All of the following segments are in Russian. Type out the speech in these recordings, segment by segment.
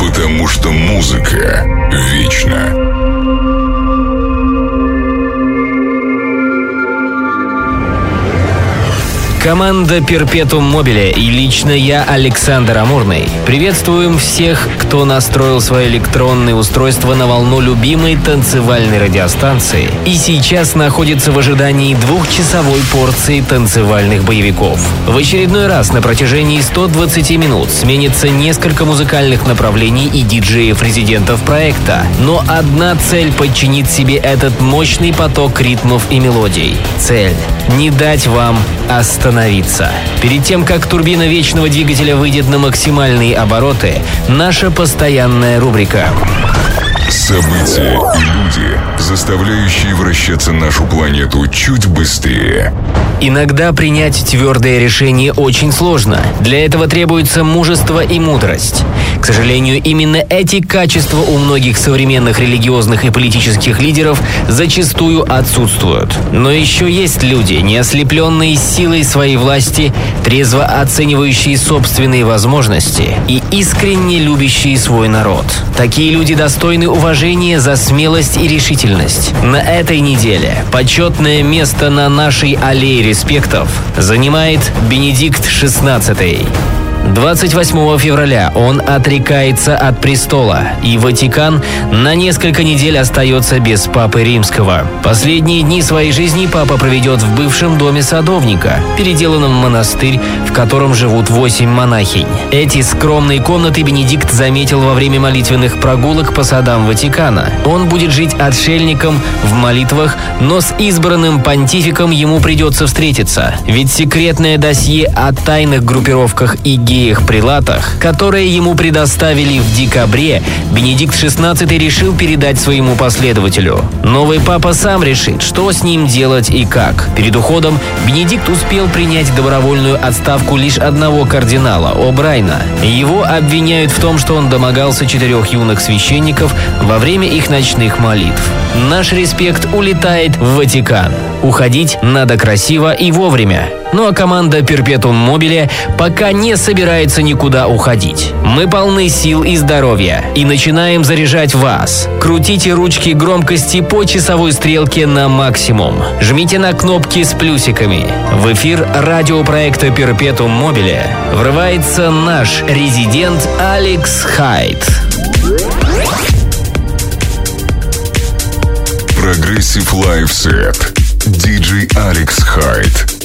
потому что музыка вечна. Команда Перпетум Мобиле и лично я, Александр Амурный. Приветствуем всех, кто настроил свои электронные устройства на волну любимой танцевальной радиостанции и сейчас находится в ожидании двухчасовой порции танцевальных боевиков. В очередной раз на протяжении 120 минут сменится несколько музыкальных направлений и диджеев-резидентов проекта, но одна цель подчинит себе этот мощный поток ритмов и мелодий. Цель — не дать вам остановиться. Перед тем, как турбина вечного двигателя выйдет на максимальные обороты, наша постоянная рубрика События и люди, заставляющие вращаться нашу планету чуть быстрее. Иногда принять твердое решение очень сложно. Для этого требуется мужество и мудрость. К сожалению, именно эти качества у многих современных религиозных и политических лидеров зачастую отсутствуют. Но еще есть люди, не ослепленные силой своей власти, трезво оценивающие собственные возможности и искренне любящие свой народ. Такие люди достойны уважения за смелость и решительность. На этой неделе почетное место на нашей аллее респектов занимает Бенедикт XVI. 28 февраля он отрекается от престола, и Ватикан на несколько недель остается без Папы Римского. Последние дни своей жизни папа проведет в бывшем доме садовника, переделанном монастырь, в котором живут восемь монахинь. Эти скромные комнаты Бенедикт заметил во время молитвенных прогулок по садам Ватикана. Он будет жить отшельником в молитвах, но с избранным понтификом ему придется встретиться, ведь секретное досье о тайных группировках и геях-прилатах, которые ему предоставили в декабре, Бенедикт XVI решил передать своему последователю. Новый папа сам решит, что с ним делать и как. Перед уходом Бенедикт успел принять добровольную отставку лишь одного кардинала, О'Брайна. Его обвиняют в том, что он домогался четырех юных священников во время их ночных молитв. Наш респект улетает в Ватикан. Уходить надо красиво и вовремя. Ну а команда Перпетум Мобиле пока не собирается никуда уходить. Мы полны сил и здоровья и начинаем заряжать вас. Крутите ручки громкости по часовой стрелке на максимум. Жмите на кнопки с плюсиками. В эфир радиопроекта Перпетум Мобиле врывается наш резидент Алекс Хайт. Progressive live set. Диджей Алекс Хайт.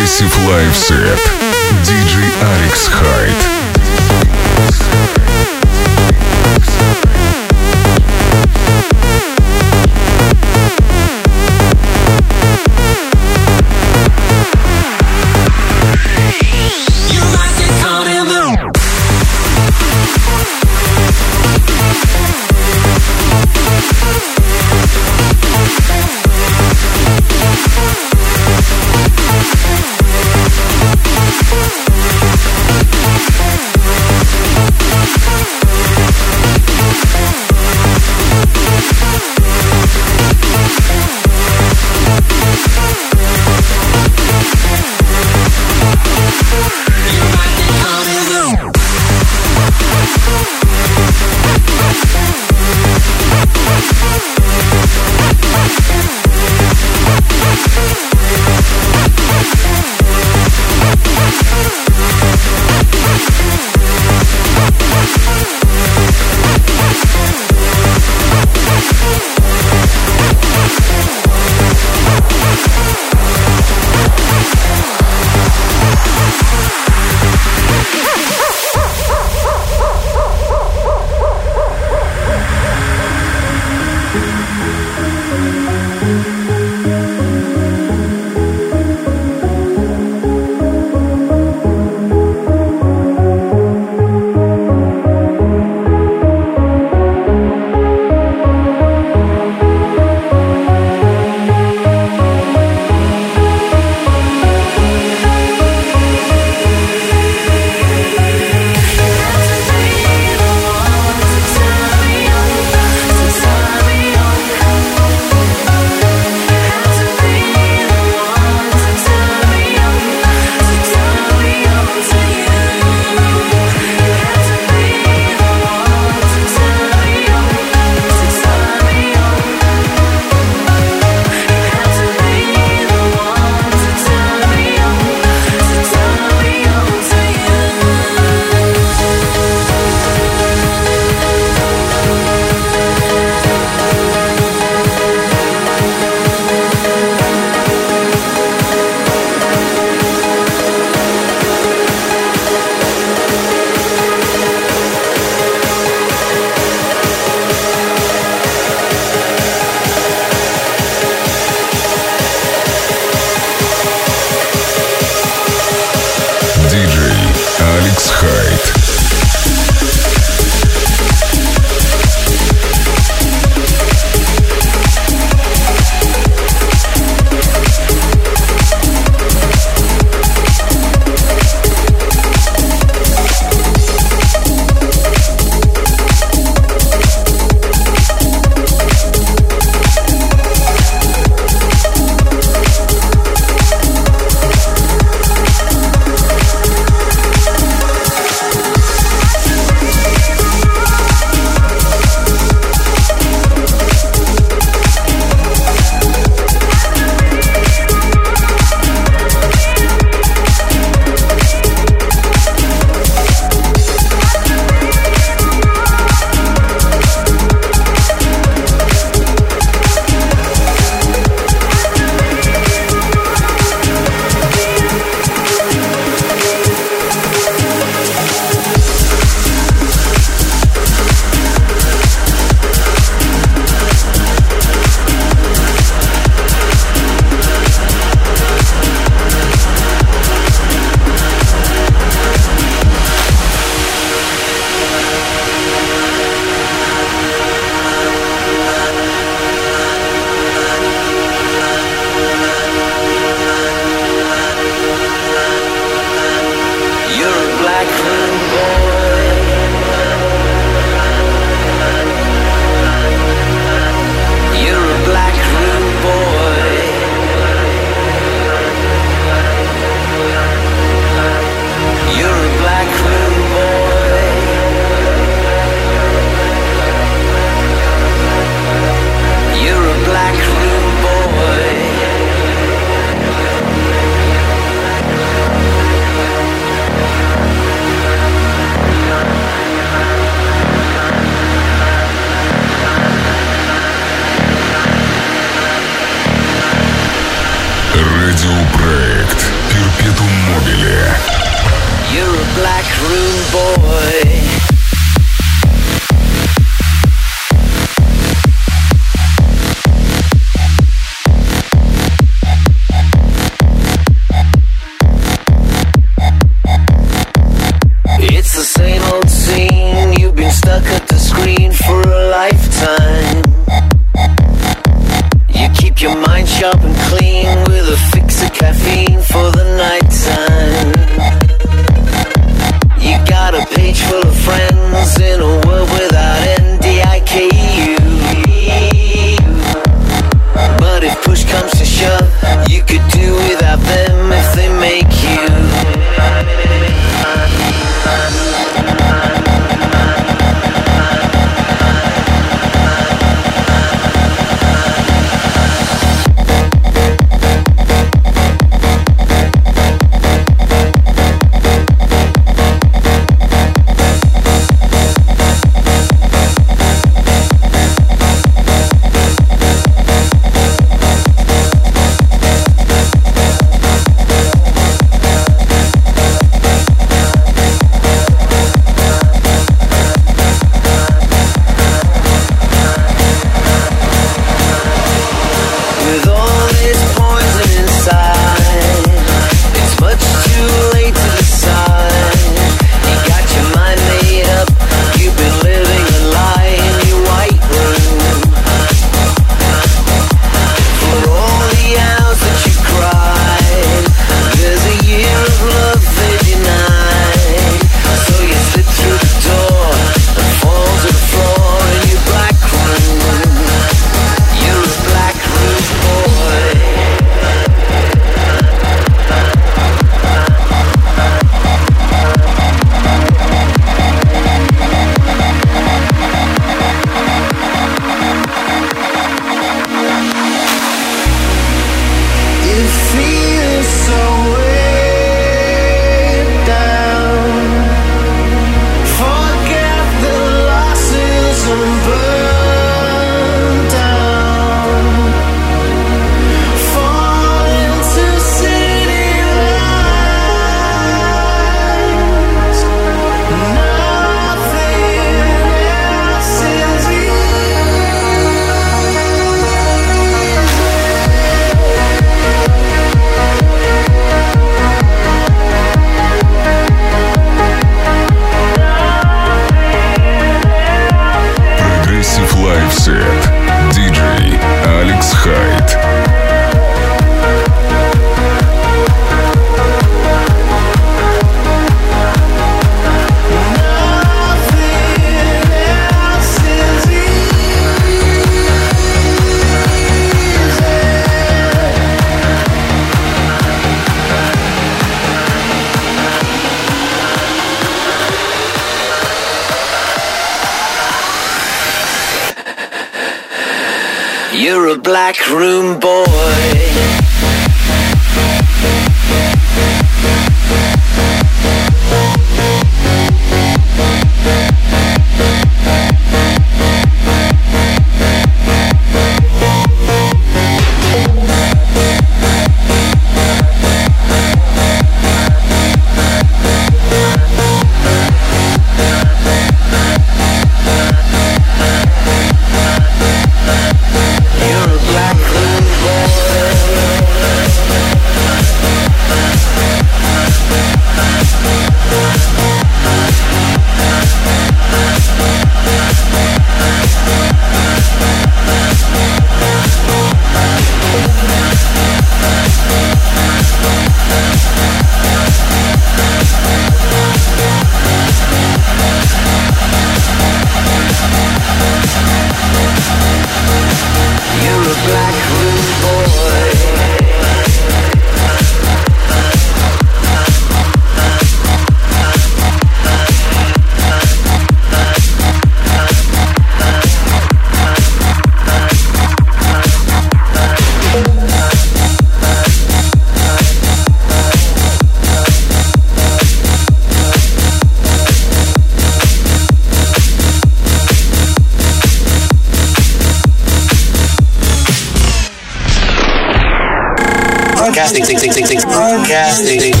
Stay.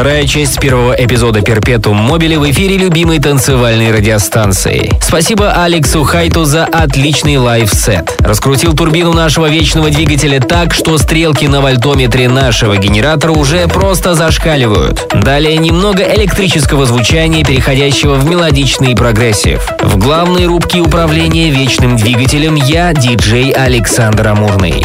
Вторая часть первого эпизода «Перпетум Мобили» в эфире любимой танцевальной радиостанции. Спасибо Алексу Хайту за отличный live set. Раскрутил турбину нашего вечного двигателя так, что стрелки на вольтометре нашего генератора уже просто зашкаливают. Далее немного электрического звучания, переходящего в мелодичный progressive. В главной рубке управления вечным двигателем я, диджей Александр Амурный.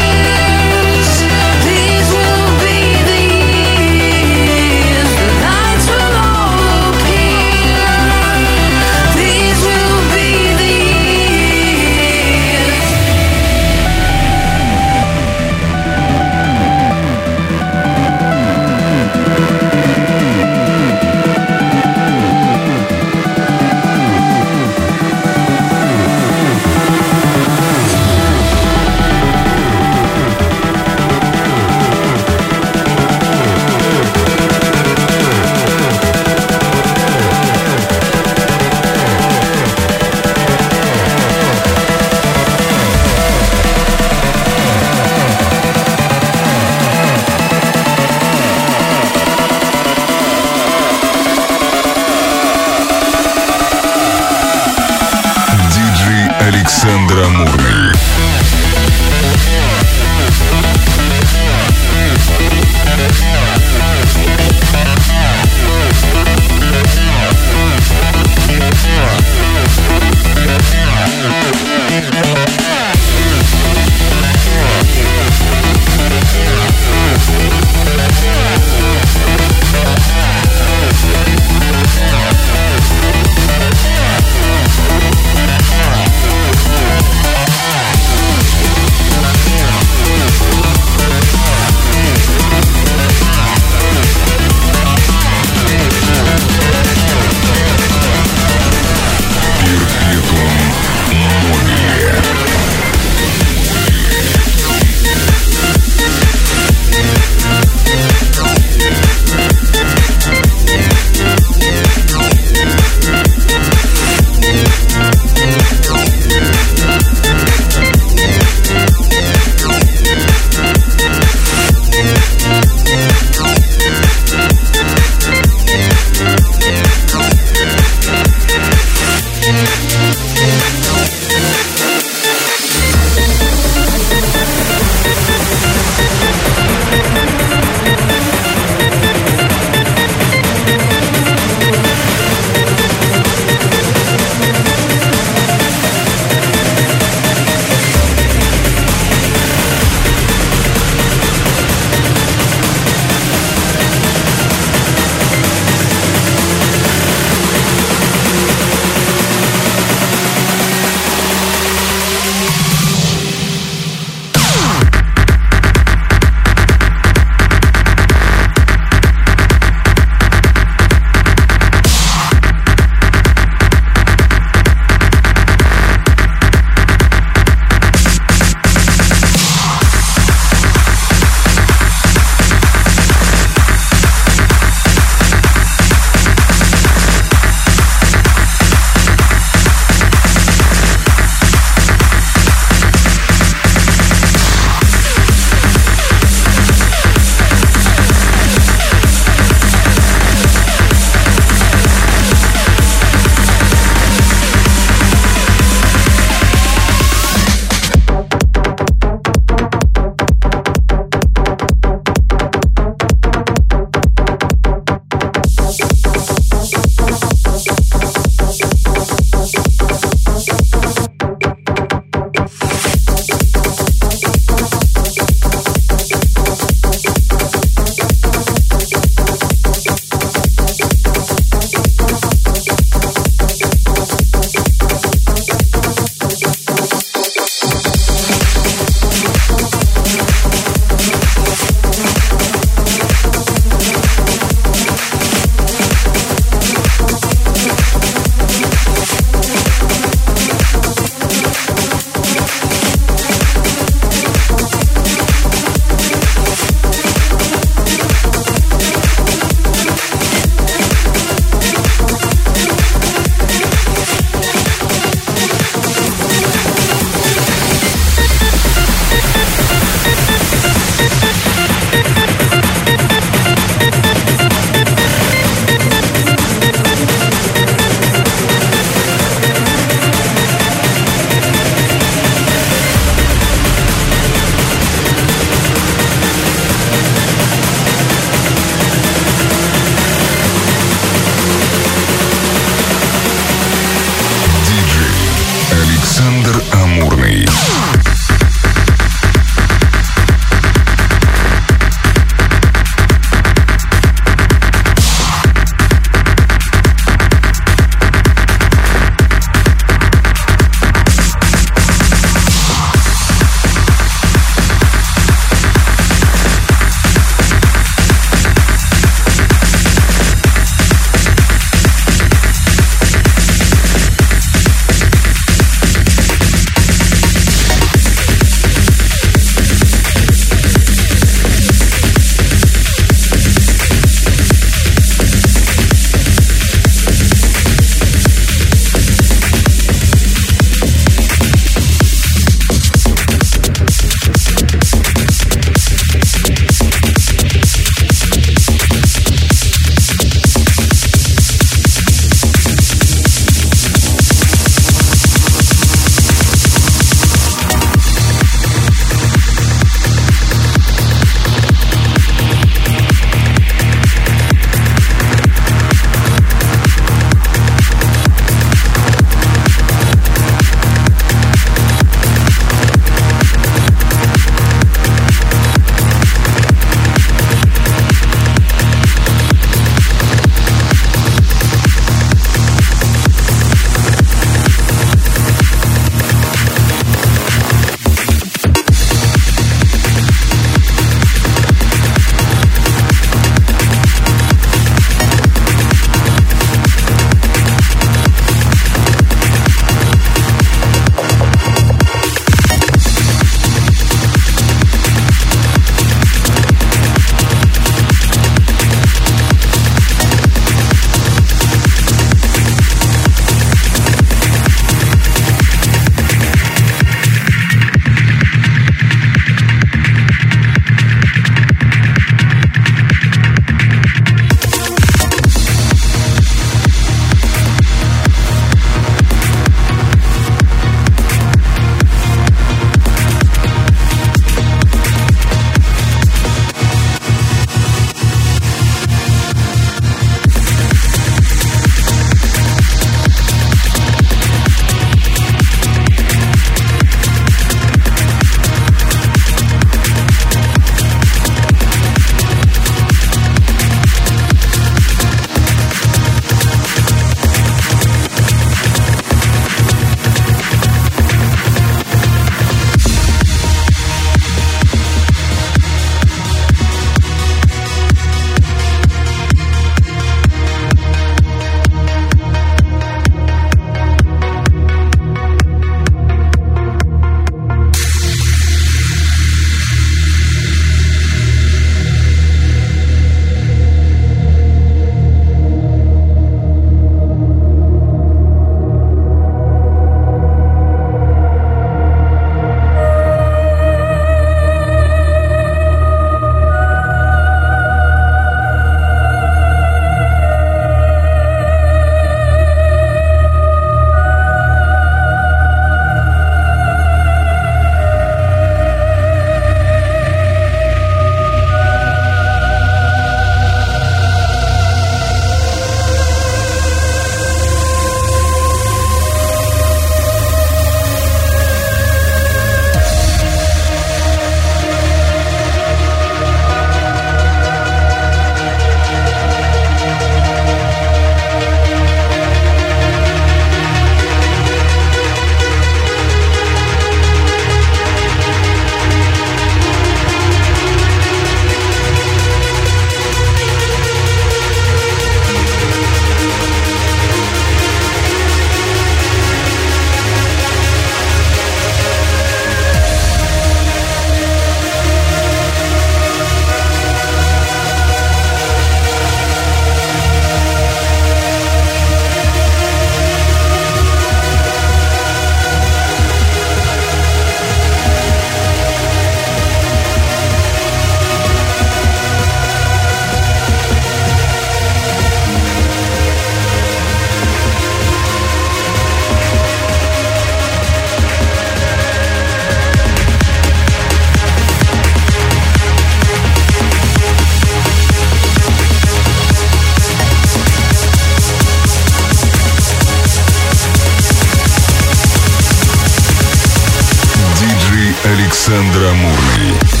Амурный.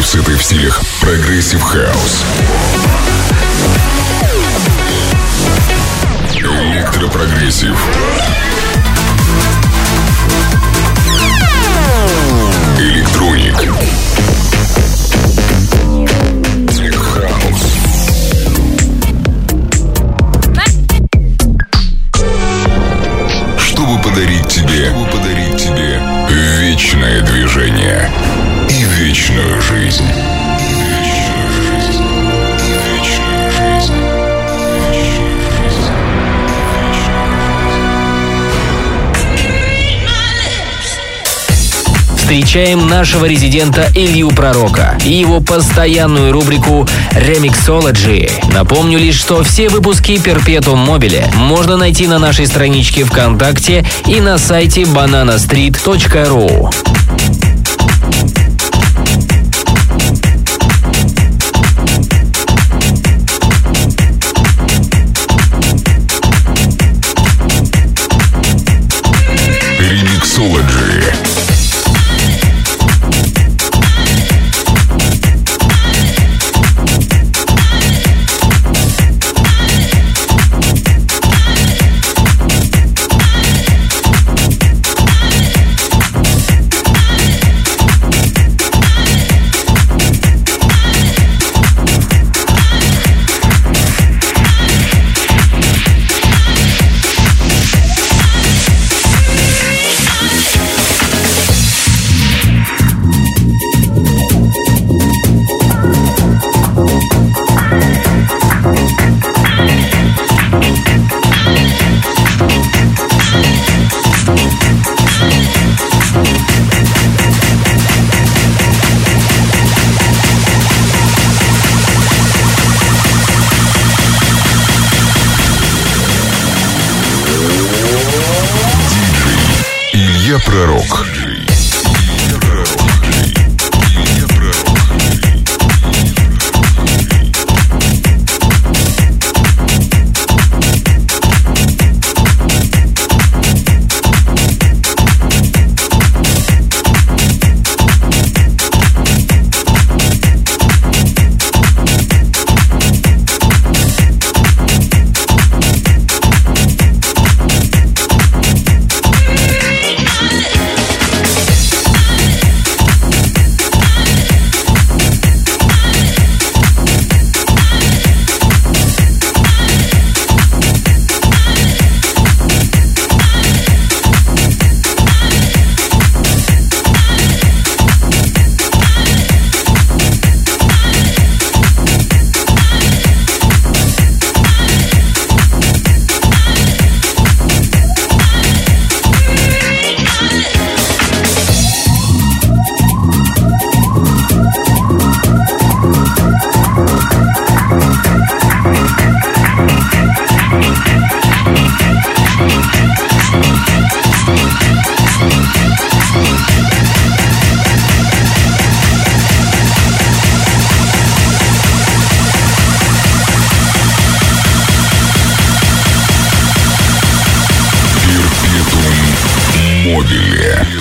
Live set ы в стилях progressive house, electro progressive, Встречаем нашего резидента Илью Пророка и его постоянную рубрику Remixology. Напомню лишь, что все выпуски Perpetuum Mobile можно найти на нашей страничке ВКонтакте и на сайте bananastreet.ru. Перпетум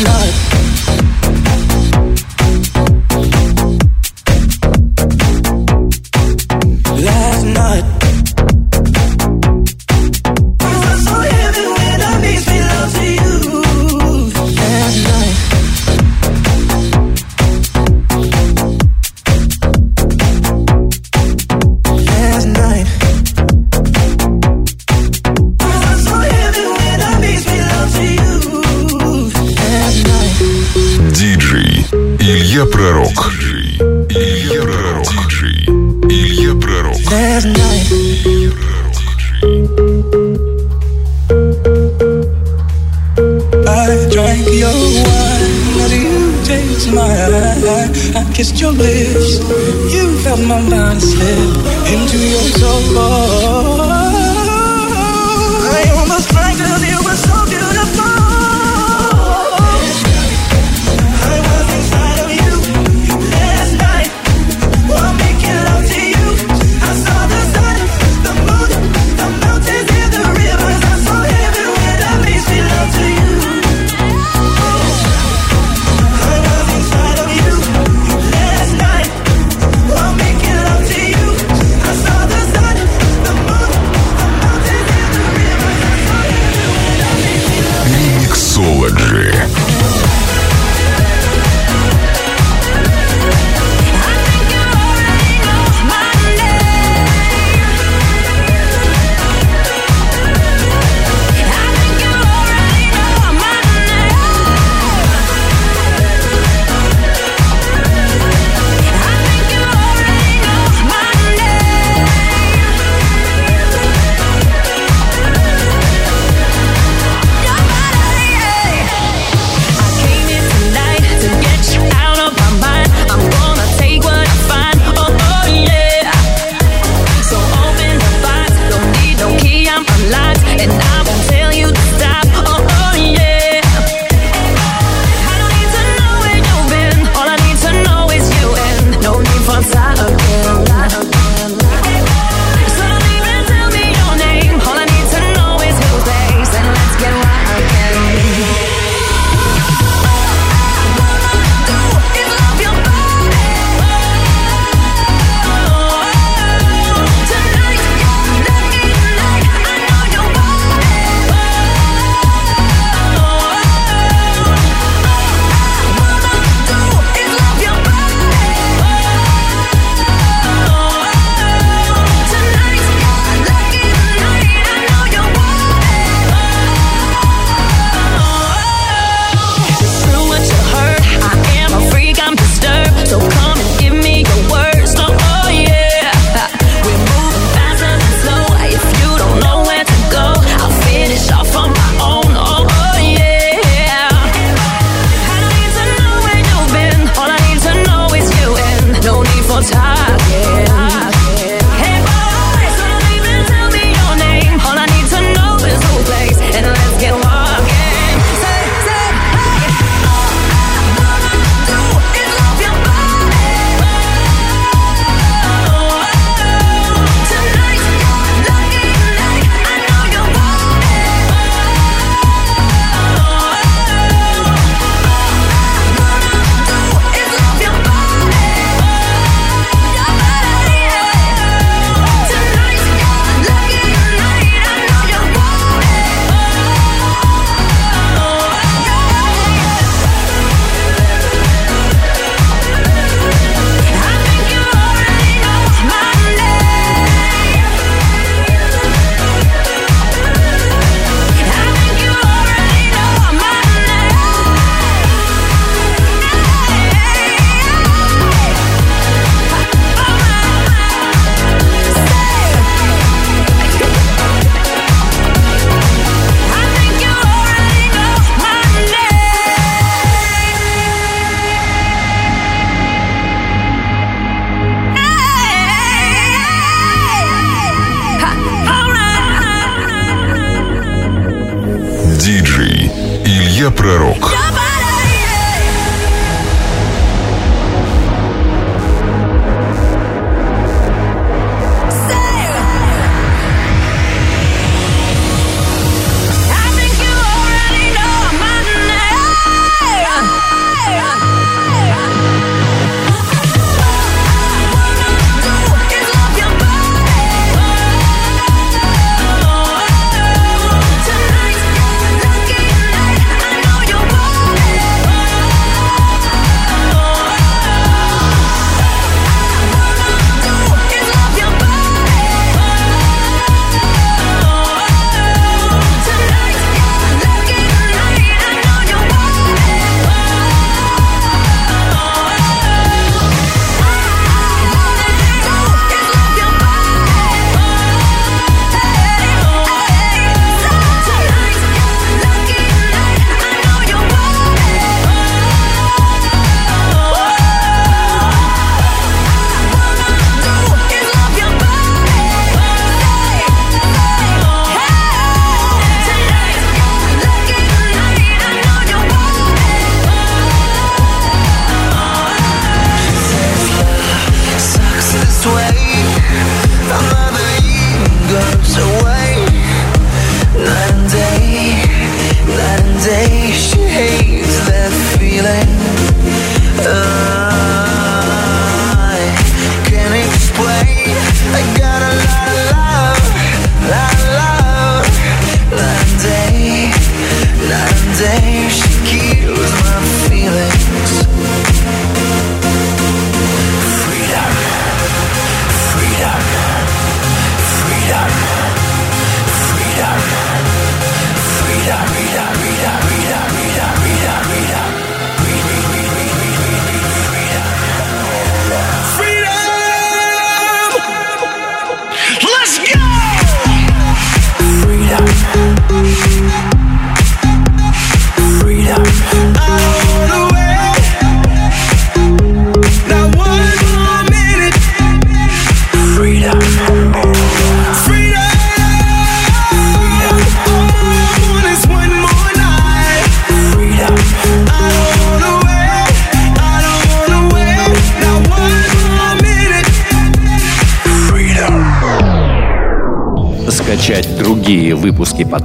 party